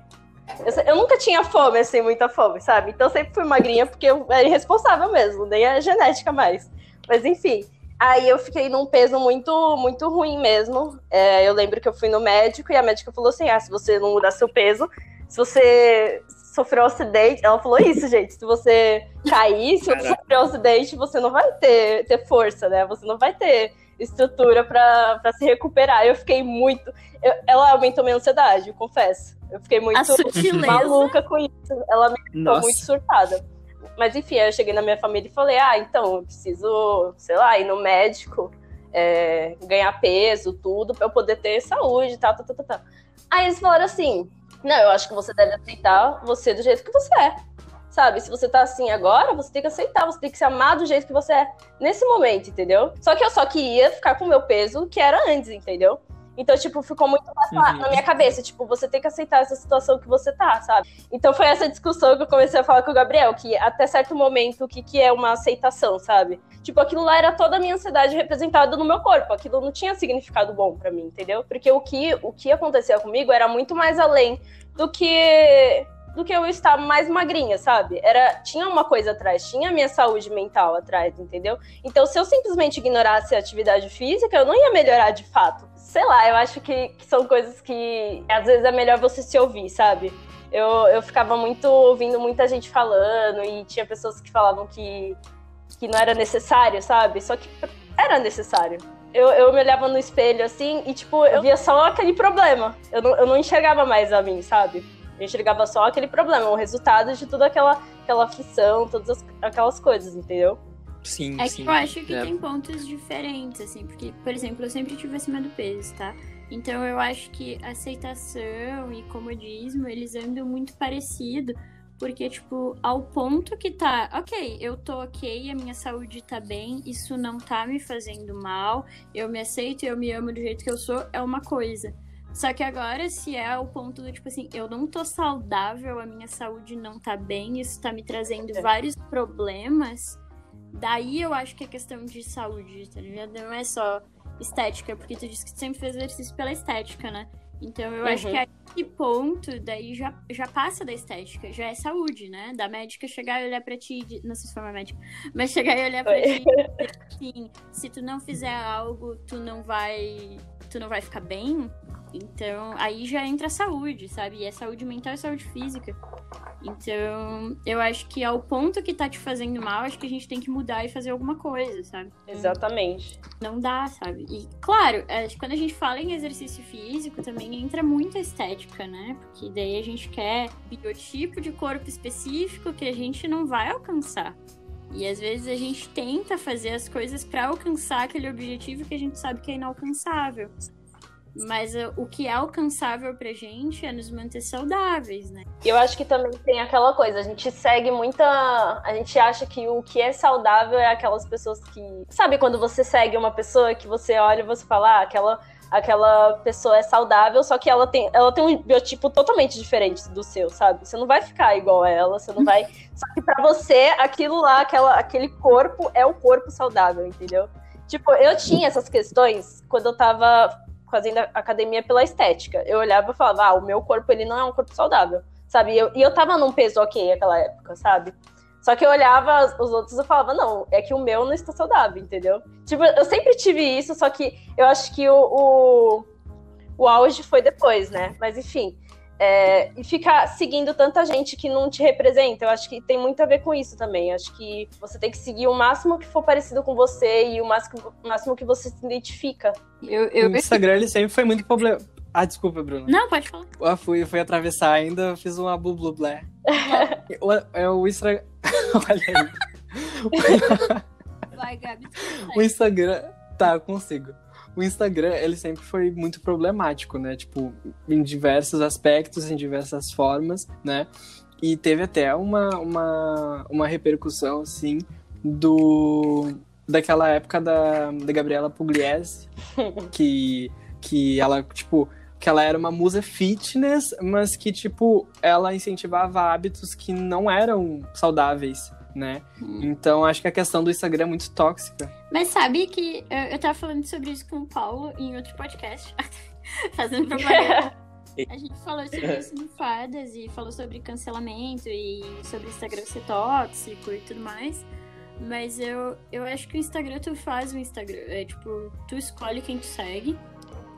S2: Eu, eu nunca tinha fome, assim, muita fome, sabe? Então eu sempre fui magrinha, porque eu era irresponsável mesmo, nem a genética mais. Mas enfim. Aí eu fiquei num peso muito, muito ruim mesmo. É, eu lembro que eu fui no médico e a médica falou assim: ah, se você não mudar seu peso, se você sofreu um acidente. Ela falou isso, gente. Se você cair, se você sofrer um acidente, você não vai ter, ter força, né? Você não vai ter estrutura pra pra se recuperar. Eu fiquei muito. eu- ela aumentou minha ansiedade, eu confesso. Eu fiquei muito maluca com isso. Ela me
S4: Nossa.
S2: muito surtada. Mas enfim, aí eu cheguei na minha família e falei: ah, então, eu preciso, sei lá, ir no médico, é, ganhar peso, tudo, pra eu poder ter saúde tal, tal, tal, tal. Aí eles falaram assim: não, eu acho que você deve aceitar você do jeito que você é. Sabe? Se você tá assim agora, você tem que aceitar, você tem que se amar do jeito que você é nesse momento, entendeu? Só que eu só queria ficar com o meu peso que era antes, entendeu? Então, tipo, ficou muito mais na-
S4: Uhum.
S2: na minha cabeça. Tipo, você tem que aceitar essa situação que você tá, sabe? Então foi essa discussão que eu comecei a falar com o Gabriel, que até certo momento, o que, que é uma aceitação, sabe? Tipo, aquilo lá era toda a minha ansiedade representada no meu corpo. Aquilo não tinha significado bom pra mim, entendeu? Porque o que, o que acontecia comigo era muito mais além do que do que eu estar mais magrinha, sabe? Era tinha uma coisa atrás, tinha a minha saúde mental atrás, entendeu? Então, se eu simplesmente ignorasse a atividade física, eu não ia melhorar de fato. Sei lá, eu acho que, que são coisas que às vezes é melhor você se ouvir, sabe? Eu, eu ficava muito ouvindo muita gente falando e tinha pessoas que falavam que, que não era necessário, sabe? Só que era necessário. Eu, eu me olhava no espelho assim e, tipo, eu via só aquele problema. Eu não, eu não enxergava mais a mim, sabe? Eu enxergava só aquele problema, o resultado de toda aquela, aquela aflição, todas as- aquelas coisas, entendeu?
S4: Sim,
S3: É que
S4: sim.
S3: eu acho que
S4: É.
S3: tem pontos diferentes, assim, porque, por exemplo, eu sempre tive acima do peso, tá? Então eu acho que aceitação e comodismo, eles andam muito parecido, porque, tipo, ao ponto que tá, ok, eu tô ok, a minha saúde tá bem, isso não tá me fazendo mal, eu me aceito, eu me amo do jeito que eu sou, é uma coisa. Só que agora, se é o ponto do tipo assim, eu não tô saudável, a minha saúde não tá bem, isso tá me trazendo
S2: É.
S3: vários problemas, daí eu acho que é questão de saúde, tá ligado? Não é só estética, porque tu disse que tu sempre fez exercício pela estética, né? Então eu acho
S2: Uhum.
S3: que a esse ponto, daí já, já passa da estética, já é saúde, né? Da médica chegar e olhar pra ti, não sei se foi uma médica, mas chegar e olhar pra ti e dizer assim, se tu não fizer algo, tu não vai, tu não vai ficar bem. Então, aí já entra a saúde, sabe? E é saúde mental e saúde física. Então, eu acho que ao ponto que tá te fazendo mal, acho que a gente tem que mudar e fazer alguma coisa, sabe?
S2: Exatamente.
S3: Não dá, sabe? E, claro, é, quando a gente fala em exercício físico, também entra muita estética, né? Porque daí a gente quer biotipo de corpo específico que a gente não vai alcançar. E às vezes a gente tenta fazer as coisas pra alcançar aquele objetivo que a gente sabe que é inalcançável. Mas uh, o que é alcançável pra gente é nos manter saudáveis, né?
S2: E eu acho que também tem aquela coisa, a gente segue muita. A gente acha que o que é saudável é aquelas pessoas que. Sabe quando você segue uma pessoa que você olha e você fala, ah, aquela aquela pessoa é saudável, só que ela tem, ela tem um biotipo totalmente diferente do seu, sabe? Você não vai ficar igual a ela, você não vai. Só que pra você, aquilo lá, aquela, aquele corpo é o corpo saudável, entendeu? Tipo, eu tinha essas questões quando eu tava fazendo academia pela estética. Eu olhava e falava, ah, o meu corpo ele não é um corpo saudável, sabe? E eu, e eu tava num peso ok naquela época, sabe? Só que eu olhava os outros e falava, não, é que o meu não está saudável, entendeu? Tipo, eu sempre tive isso, só que eu acho que o, o, o auge foi depois, né? Mas enfim. É, e ficar seguindo tanta gente que não te representa, eu acho que tem muito a ver com isso também. Eu acho que você tem que seguir o máximo que for parecido com você e o máximo, o máximo que você se identifica.
S1: Eu, eu... O Instagram ele sempre foi muito problema. Ah, desculpa, Bruno.
S3: Não, pode falar. Eu
S1: fui, eu fui atravessar ainda, fiz uma blu blu blé. o, é o Instagram. Olha aí.
S3: Vai, Gabi.
S1: O Instagram. Tá, eu consigo. O Instagram, ele sempre foi muito problemático, né? Tipo, em diversos aspectos, em diversas formas, né? E teve até uma, uma, uma repercussão, assim, do daquela época da, da Gabriela Pugliese, que, que ela, tipo, que ela era uma musa fitness, mas que, tipo, ela incentivava hábitos que não eram saudáveis, né? Hum. Então, acho que a questão do Instagram é muito tóxica.
S3: Mas sabe que eu, eu tava falando sobre isso com o Paulo em outro podcast, fazendo propaganda. A gente falou sobre isso no Fadas e falou sobre cancelamento e sobre o Instagram ser tóxico e tudo mais. Mas eu, eu acho que o Instagram, tu faz o Instagram. É tipo, tu escolhe quem tu segue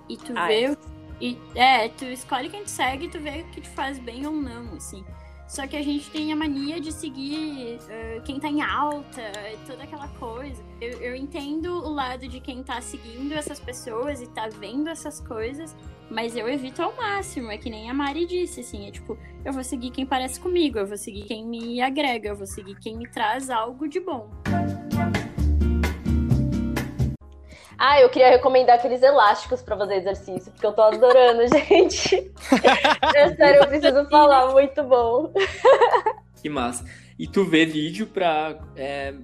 S3: e tu ah, vê é. E é, tu escolhe quem te segue e tu vê o que te faz bem ou não, assim. Só que a gente tem a mania de seguir uh, quem tá em alta, toda aquela coisa. Eu, eu, entendo o lado de quem tá seguindo essas pessoas e tá vendo essas coisas, mas eu evito ao máximo. É que nem a Mari disse, assim, é tipo, eu vou seguir quem parece comigo, eu vou seguir quem me agrega, eu vou seguir quem me traz algo de bom.
S2: Ah, eu queria recomendar aqueles elásticos para fazer exercício, porque eu tô adorando, gente. é sério, eu preciso falar, muito bom.
S4: Que massa. E tu vê vídeo pra é,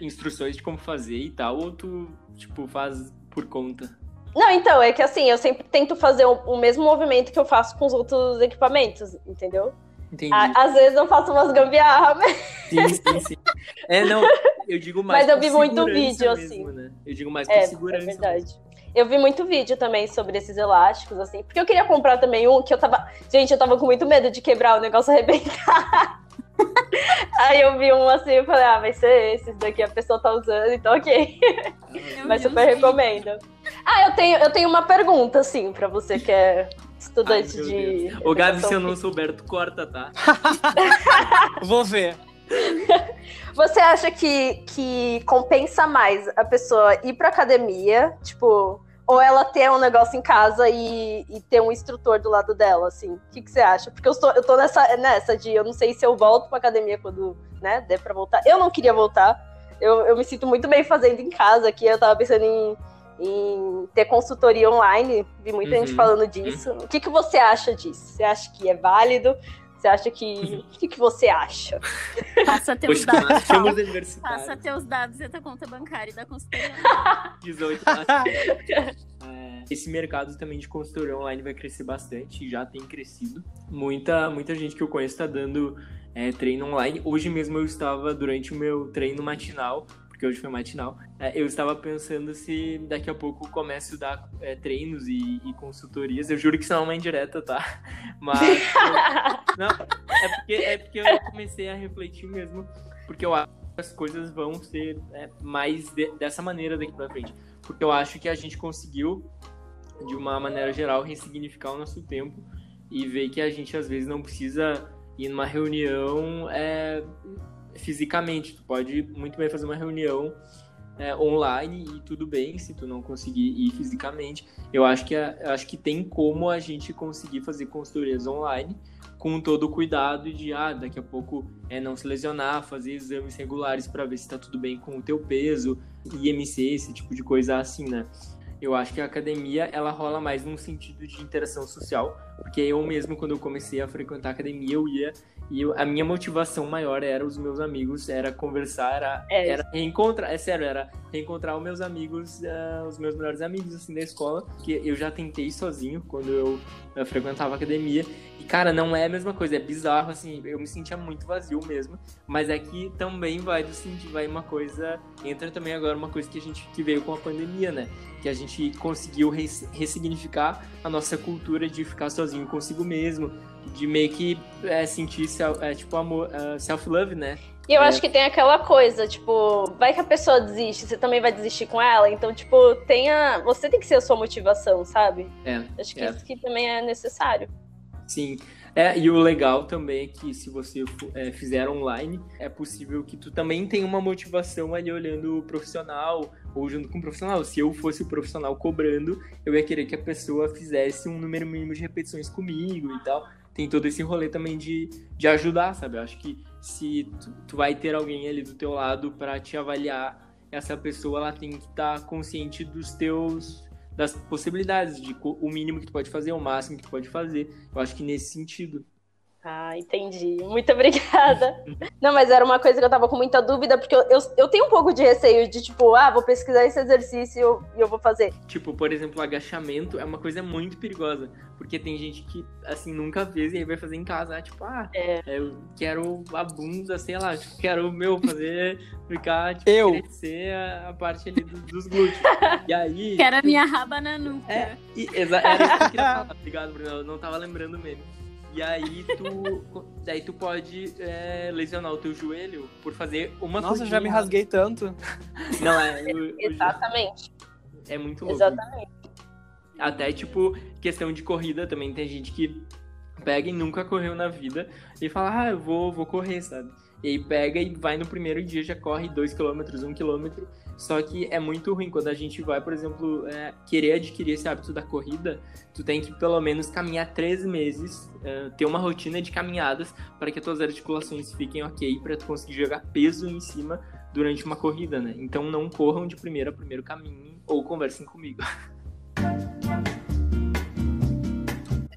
S4: instruções de como fazer e tal, ou tu, tipo, faz por conta?
S2: Não, então, é que assim, eu sempre tento fazer o, o mesmo movimento que eu faço com os outros equipamentos, entendeu? Entendi. às vezes eu faço umas gambiarra, mas...
S4: Sim, sim, sim. É, não, eu digo mais
S2: Mas eu vi muito vídeo,
S4: mesmo,
S2: assim.
S4: Né? Eu digo mais por
S2: é,
S4: segurança.
S2: É verdade. Eu vi muito vídeo também sobre esses elásticos, assim, porque eu queria comprar também um que eu tava. Gente, eu tava com muito medo de quebrar o negócio arrebentar. Aí eu vi um assim e falei, ah, vai ser esse, daqui a pessoa tá usando, então ok. Mas super recomendo. Ah, eu tenho, eu tenho uma pergunta, assim, pra você que é estudante Ai, de.
S4: Ô, Gabi, se eu não souber, tu corta, tá?
S1: Vou ver.
S2: Você acha que, que compensa mais a pessoa ir pra academia, tipo, ou ela ter um negócio em casa e, e ter um instrutor do lado dela, assim? O que, que você acha? Porque eu tô, eu tô nessa, nessa de eu não sei se eu volto pra academia quando, né, der pra voltar. Eu não queria voltar. Eu, eu me sinto muito bem fazendo em casa aqui. Eu tava pensando em, em ter consultoria online. Vi muita uhum. gente falando disso. Uhum. O que, que você acha disso? Você acha que é válido? Você acha que. O que, que você acha?
S3: Passa teus Poxa, dados. Passa teus dados e a tua conta bancária e da consultoria.
S4: 18 é, Esse mercado também de consultoria online vai crescer bastante, já tem crescido. Muita, muita gente que eu conheço está dando é, treino online. Hoje mesmo eu estava, durante o meu treino matinal, porque hoje foi matinal, é, eu estava pensando se daqui a pouco começo a dar é, treinos e, e, consultorias. Eu juro que isso não é uma indireta, tá? Mas. não, é porque, é porque eu comecei a refletir mesmo, porque eu acho que as coisas vão ser é, mais de, dessa maneira daqui para frente. Porque eu acho que a gente conseguiu, de uma maneira geral, ressignificar o nosso tempo e ver que a gente às vezes não precisa ir numa reunião é, fisicamente. Tu pode muito bem fazer uma reunião é, online e tudo bem se tu não conseguir ir fisicamente. Eu acho que, acho que tem como a gente conseguir fazer consultorias online com todo o cuidado de, ah, daqui a pouco é não se lesionar, fazer exames regulares para ver se está tudo bem com o teu peso, IMC, esse tipo de coisa assim, né? Eu acho que a academia, ela rola mais num sentido de interação social, Porque eu mesmo, quando eu comecei a frequentar a academia, eu ia e eu, a minha motivação maior era os meus amigos, era conversar, era,
S2: É.
S4: era reencontrar, é sério, era reencontrar os meus amigos, eh, os meus melhores amigos, assim, da escola, que eu já tentei sozinho quando eu, eh, frequentava a academia. E, cara, não é a mesma coisa, é bizarro, assim, eu me sentia muito vazio mesmo, mas é que também vai do sentir, vai uma coisa, entra também agora uma coisa que a gente, que veio com a pandemia, né? Que a gente conseguiu res- ressignificar a nossa cultura de ficar sozinho consigo mesmo, de meio que é, sentir sel- é, tipo amor, é, self-love, né?
S2: E eu
S4: É.
S2: acho que tem aquela coisa, tipo, vai que a pessoa desiste, você também vai desistir com ela. Então, tipo, tenha. Você tem que ser a sua motivação, sabe?
S4: É,
S2: Acho que
S4: É.
S2: isso que também é necessário.
S4: sim. É, e o legal também é que se você é, fizer online, é possível que tu também tenha uma motivação ali olhando o profissional ou junto com o profissional. Se eu fosse o profissional cobrando, eu ia querer que a pessoa fizesse um número mínimo de repetições comigo e tal. Tem todo esse rolê também de, de ajudar, sabe? Eu acho que se tu, tu vai ter alguém ali do teu lado para te avaliar, essa pessoa ela tem que estar consciente dos teus das possibilidades de o mínimo que tu pode fazer, o máximo que tu pode fazer. Eu acho que nesse sentido.
S2: Ah, entendi. Muito obrigada. Não, mas era uma coisa que eu tava com muita dúvida, porque eu, eu, eu tenho um pouco de receio de, tipo, ah, vou pesquisar esse exercício e eu, eu vou fazer.
S4: Tipo, por exemplo, o agachamento é uma coisa muito perigosa, porque tem gente que assim nunca fez e aí vai fazer em casa, ah, tipo, ah,
S2: É.
S4: eu quero a bunda, sei lá, tipo, quero meu fazer ficar tipo,
S1: Eu.
S4: crescer a, a parte ali do- dos glúteos. E aí
S3: Quero a minha raba na nuca.
S4: É, e, era isso que eu queria falar. Obrigado, Bruno. Eu não tava lembrando mesmo. E aí tu, daí tu pode é, lesionar o teu joelho por fazer uma
S1: Nossa,
S4: coisinha.
S1: já me rasguei tanto.
S4: Não, é, o- o-
S2: Exatamente.
S4: é muito louco.
S2: Exatamente.
S4: Até, tipo, questão de corrida também. Tem gente que pega e nunca correu na vida e fala, ah, eu vou, vou correr, sabe? E aí pega e vai no primeiro dia, já corre 2km, 1km. Só que é muito ruim quando a gente vai, por exemplo, é, querer adquirir esse hábito da corrida, tu tem que pelo menos caminhar três meses, é, ter uma rotina de caminhadas para que as tuas articulações fiquem ok, para tu conseguir jogar peso em cima durante uma corrida, né? Então não corram de primeira a primeiro caminho ou conversem comigo.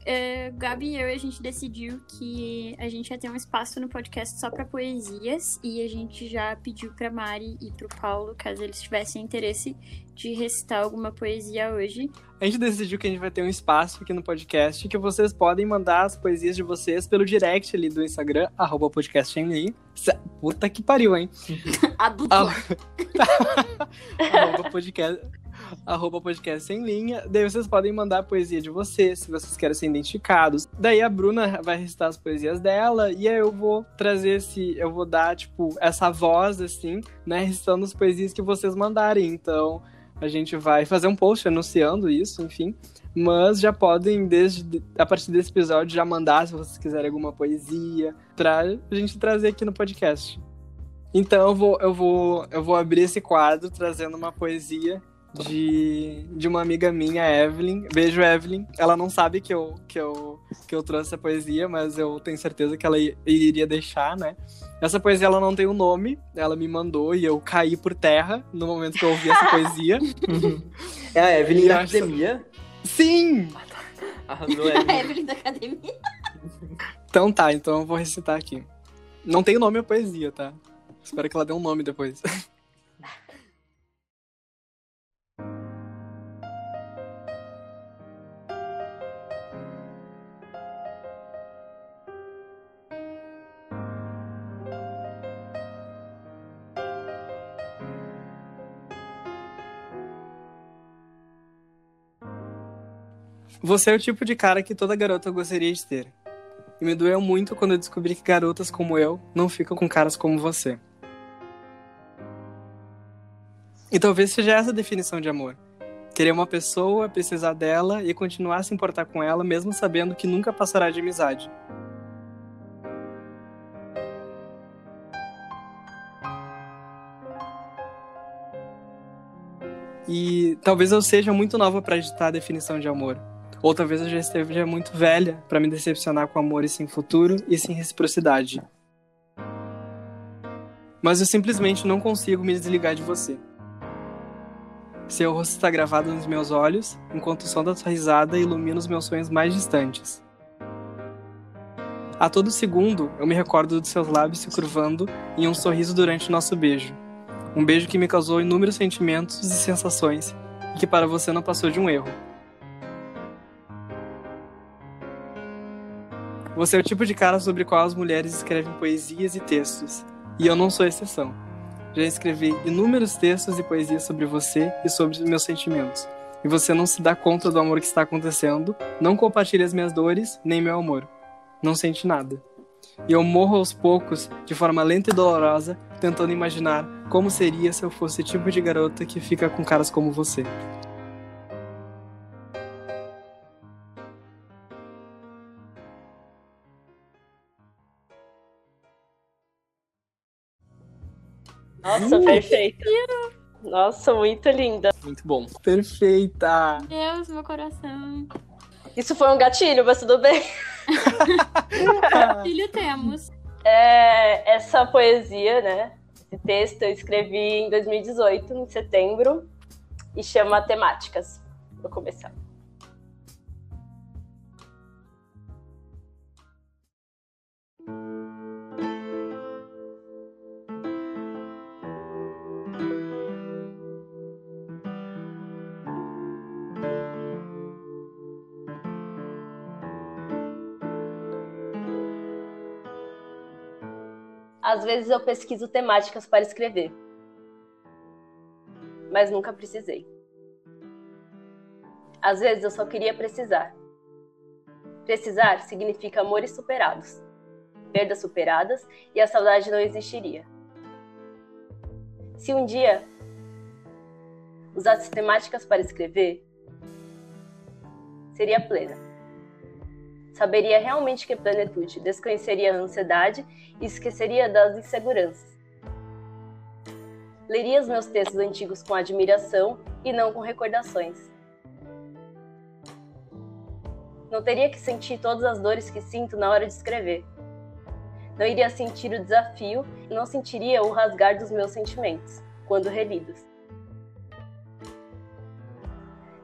S3: É, Gabi e eu, a gente decidiu que a gente ia ter um espaço no podcast só pra poesias e a gente já pediu pra Mari e pro Paulo, caso eles tivessem interesse de recitar alguma poesia hoje.
S1: A gente decidiu que a gente vai ter um espaço aqui no podcast que vocês podem mandar as poesias de vocês pelo direct ali do Instagram, arroba podcastemli. Puta que pariu, hein?
S3: Adulto.
S1: Arroba podcast, arroba podcast em linha. Daí vocês podem mandar a poesia de vocês, se vocês querem ser identificados. Daí a Bruna vai recitar as poesias dela e aí eu vou trazer esse, eu vou dar tipo essa voz assim, né, recitando as poesias que vocês mandarem. Então, a gente vai fazer um post anunciando isso, enfim. Mas já podem, desde a partir desse episódio, já mandar se vocês quiserem alguma poesia, pra gente trazer aqui no podcast. Então eu vou, eu vou, eu vou abrir esse quadro trazendo uma poesia de, de uma amiga minha, Evelyn. Beijo, Evelyn. Ela não sabe que eu, que, eu, que eu trouxe essa poesia, mas eu tenho certeza que ela iria deixar, né? Essa poesia ela não tem um nome, ela me mandou e eu caí por terra no momento que eu ouvi essa poesia.
S6: É a Evelyn
S1: E
S6: da
S1: acho-
S6: academia?
S1: Sim!
S6: Arrasou,
S3: A
S6: Evelyn.
S3: Evelyn da academia.
S1: Então tá, então eu vou recitar aqui. Não tem nome a poesia, tá? Espero que ela dê um nome depois. Você é o tipo de cara que toda garota gostaria de ter. E me doeu muito quando eu descobri que garotas como eu não ficam com caras como você. E talvez seja essa a definição de amor. Querer uma pessoa, precisar dela e continuar a se importar com ela, mesmo sabendo que nunca passará de amizade. E talvez eu seja muito nova para editar a definição de amor. Ou talvez eu já esteja muito velha para me decepcionar com amores sem futuro e sem reciprocidade. Mas eu simplesmente não consigo me desligar de você. Seu rosto está gravado nos meus olhos, enquanto o som da sua risada ilumina os meus sonhos mais distantes. A todo segundo, eu me recordo dos seus lábios se curvando em um sorriso durante o nosso beijo. Um beijo que me causou inúmeros sentimentos e sensações e que para você não passou de um erro. Você é o tipo de cara sobre qual as mulheres escrevem poesias e textos, e eu não sou exceção. Já escrevi inúmeros textos e poesias sobre você e sobre meus sentimentos. E você não se dá conta do amor que está acontecendo, não compartilha as minhas dores, nem meu amor. Não sente nada. E eu morro aos poucos, de forma lenta e dolorosa, tentando imaginar como seria se eu fosse o tipo de garota que fica com caras como você.
S2: Nossa, perfeita. Nossa, muito linda.
S4: Muito bom.
S1: Perfeita!
S3: Deus, meu coração.
S2: Isso foi um gatilho, mas tudo bem.
S3: Filho temos.
S2: É, essa poesia, né? Esse texto eu escrevi em 2018, em setembro, e chama Temáticas. Vou começar. Às vezes eu pesquiso temáticas para escrever, mas nunca precisei. Às vezes eu só queria precisar. Precisar significa amores superados, perdas superadas e a saudade não existiria. Se um dia usasse temáticas para escrever, seria plena saberia realmente que plenitude, desconheceria a ansiedade e esqueceria das inseguranças. Leria os meus textos antigos com admiração e não com recordações. Não teria que sentir todas as dores que sinto na hora de escrever. Não iria sentir o desafio e não sentiria o rasgar dos meus sentimentos quando relidos.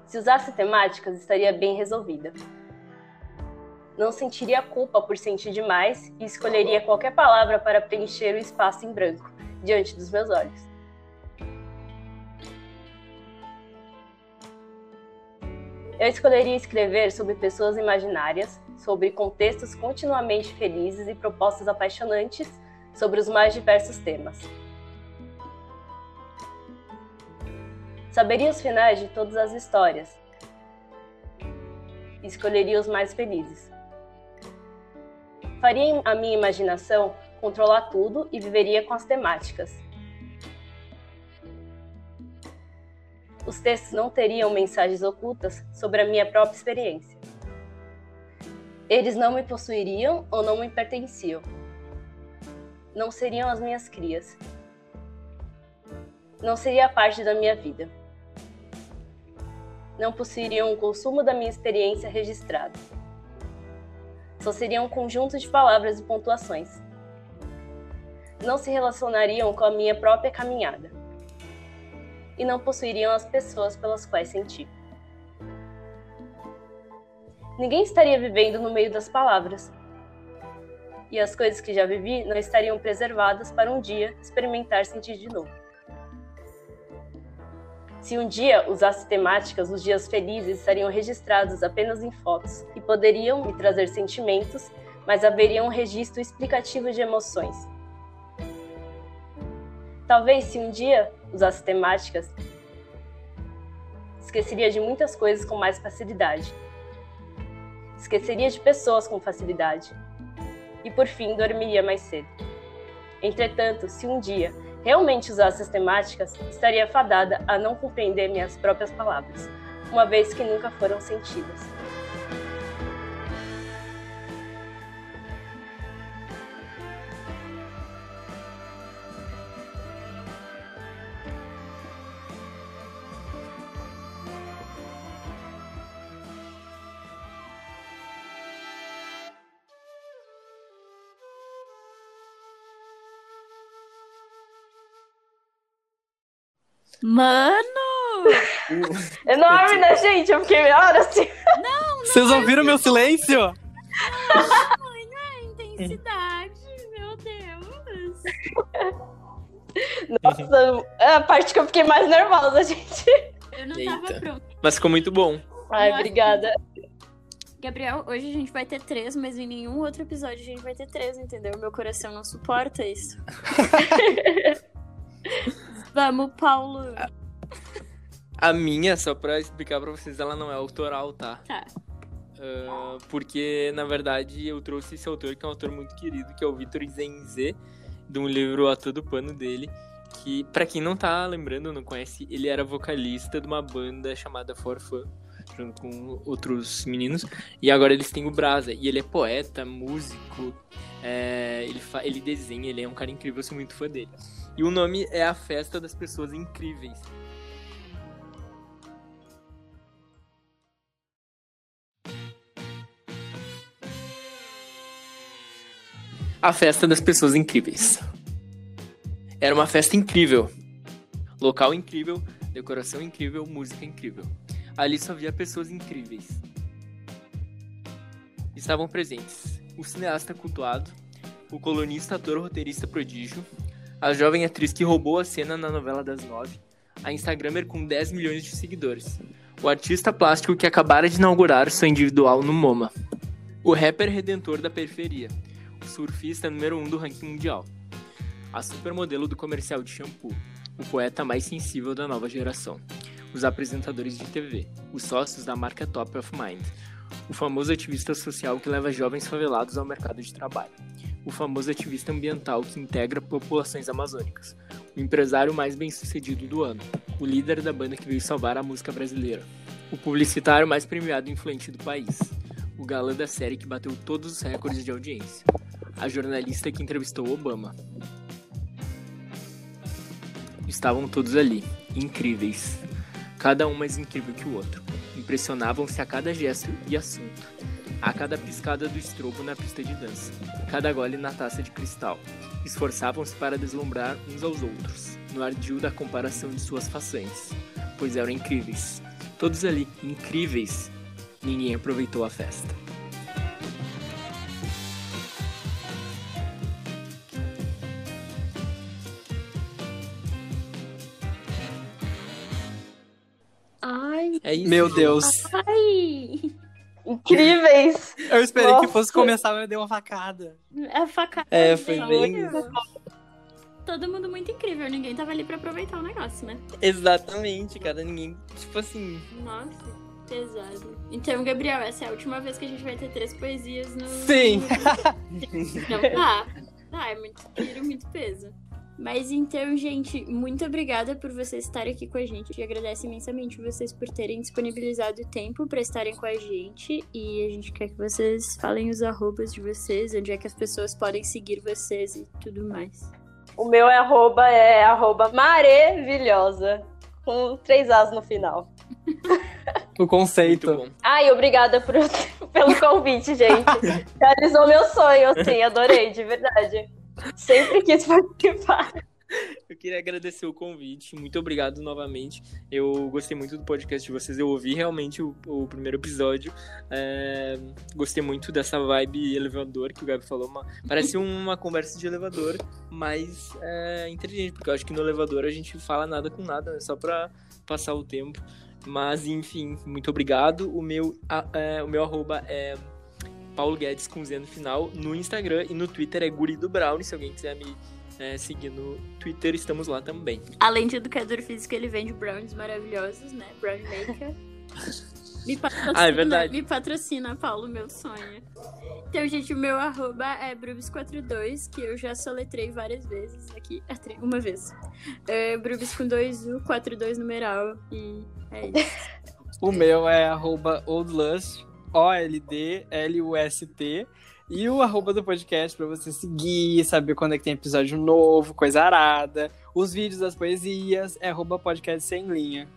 S2: Se usasse temáticas, estaria bem resolvida não sentiria culpa por sentir demais e escolheria qualquer palavra para preencher o espaço em branco diante dos meus olhos. Eu escolheria escrever sobre pessoas imaginárias, sobre contextos continuamente felizes e propostas apaixonantes sobre os mais diversos temas. Saberia os finais de todas as histórias. Escolheria os mais felizes. Faria a minha imaginação controlar tudo e viveria com as temáticas. Os textos não teriam mensagens ocultas sobre a minha própria experiência. Eles não me possuiriam ou não me pertenciam. Não seriam as minhas crias. Não seria parte da minha vida. Não possuiriam o consumo da minha experiência registrada só seriam um conjunto de palavras e pontuações. Não se relacionariam com a minha própria caminhada. E não possuiriam as pessoas pelas quais senti. Ninguém estaria vivendo no meio das palavras. E as coisas que já vivi não estariam preservadas para um dia experimentar sentir de novo. Se um dia usasse temáticas, os dias felizes estariam registrados apenas em fotos e poderiam me trazer sentimentos, mas haveria um registro explicativo de emoções. Talvez se um dia usasse temáticas, esqueceria de muitas coisas com mais facilidade. Esqueceria de pessoas com facilidade. E por fim, dormiria mais cedo. Entretanto, se um dia realmente usasse as temáticas, estaria fadada a não compreender minhas próprias palavras, uma vez que nunca foram sentidas.
S3: Mano!
S2: Enorme, né, gente? Eu fiquei meia hora assim.
S3: Não, não.
S1: Vocês ouviram meu silêncio?
S3: Não, não é intensidade, meu Deus.
S2: Nossa, é a parte que eu fiquei mais nervosa, gente.
S3: Eu não
S4: Eita.
S3: tava pronta.
S4: Mas ficou muito bom.
S2: Ai,
S3: Nossa.
S2: obrigada.
S3: Gabriel, hoje a gente vai ter três, mas em nenhum outro episódio a gente vai ter três, entendeu? Meu coração não suporta isso. Vamos, Paulo.
S4: A minha, só pra explicar pra vocês, ela não é autoral, tá?
S3: Tá.
S4: Ah, porque, na verdade, eu trouxe esse autor, que é um autor muito querido, que é o Vitor Zenze, de um livro A Todo Pano dele. Que, pra quem não tá lembrando, não conhece, ele era vocalista de uma banda chamada Forfã, junto com outros meninos. E agora eles têm o Brasa. E ele é poeta, músico, é, ele, ele desenha, ele é um cara incrível, eu sou muito fã dele. E o nome é A Festa das Pessoas Incríveis. A Festa das Pessoas Incríveis. Era uma festa incrível. Local incrível, decoração incrível, música incrível. Ali só havia pessoas incríveis. Estavam presentes o cineasta cultuado, o colunista, ator, roteirista prodígio, a jovem atriz que roubou a cena na novela das nove, a Instagramer com 10 milhões de seguidores, o artista plástico que acabara de inaugurar sua individual no MoMA, o rapper redentor da periferia, o surfista número um do ranking mundial, a supermodelo do comercial de shampoo, o poeta mais sensível da nova geração, os apresentadores de TV, os sócios da marca Top of Mind, o famoso ativista social que leva jovens favelados ao mercado de trabalho, o famoso ativista ambiental que integra populações amazônicas, o empresário mais bem-sucedido do ano, o líder da banda que veio salvar a música brasileira, o publicitário mais premiado e influente do país, o galã da série que bateu todos os recordes de audiência, a jornalista que entrevistou Obama. Estavam todos ali, incríveis, cada um mais incrível que o outro. Impressionavam-se a cada gesto e assunto, a cada piscada do estrobo na pista de dança, cada gole na taça de cristal. Esforçavam-se para deslumbrar uns aos outros, no ardil da comparação de suas façanhas, pois eram incríveis. Todos ali, incríveis. Ninguém aproveitou a festa. É isso.
S1: Meu Deus.
S3: ai.
S2: Incríveis!
S1: Eu esperei que
S2: Nossa.
S1: fosse começar, mas eu dei uma facada.
S3: É facada.
S1: É, foi bem-
S3: Todo mundo muito incrível, ninguém tava ali pra aproveitar o negócio, né?
S4: Exatamente, cara. Ninguém. Tipo assim.
S3: Nossa, pesado. Então, Gabriel, essa é a última vez que a gente vai ter três poesias no.
S1: Sim.
S3: Não dá. Dá, é muito tiro, muito peso. Mas então, gente, muito obrigada por vocês estarem aqui com a gente. Eu agradeço imensamente vocês por terem disponibilizado o tempo para estarem com a gente. E a gente quer que vocês falem os arrobas de vocês, onde é que as pessoas podem seguir vocês e tudo mais.
S2: O meu é arroba, é arroba maravilhosa. Com três As no final.
S1: O conceito.
S2: Ai, obrigada por- pelo convite, gente. Realizou meu sonho, assim, adorei, de verdade. Sempre quis participar.
S4: Eu queria agradecer o convite. Muito obrigado novamente. Eu gostei muito do podcast de vocês. Eu ouvi realmente o, o primeiro episódio. É, gostei muito dessa vibe elevador que o Gabi falou. Uma- parece uma conversa de elevador, mas é inteligente, porque eu acho que no elevador a gente fala nada com nada, né? Só pra passar o tempo. Mas, enfim, muito obrigado. O meu, a- é, o meu arroba é Paulo Guedes com Z no final no Instagram e no Twitter é Guri do Brown. Se alguém quiser me é, seguir no Twitter, estamos lá também.
S3: Além de educador físico, ele vende brownies maravilhosos, né? Brownie Maker. Me patrocina,
S4: Ah, é verdade.
S3: Me patrocina, Paulo, meu sonho. Então, gente, o meu arroba é Brubis42, que eu já soletrei várias vezes aqui. Ah, Uma vez. É, Brubis com 2U, 42 numeral. E é isso.
S1: O meu é arroba oldlust, O-L-D-L-U-S-T. E o arroba do podcast pra você seguir, saber quando é que tem episódio novo, coisa arada. Os vídeos das poesias é arroba podcast sem linha.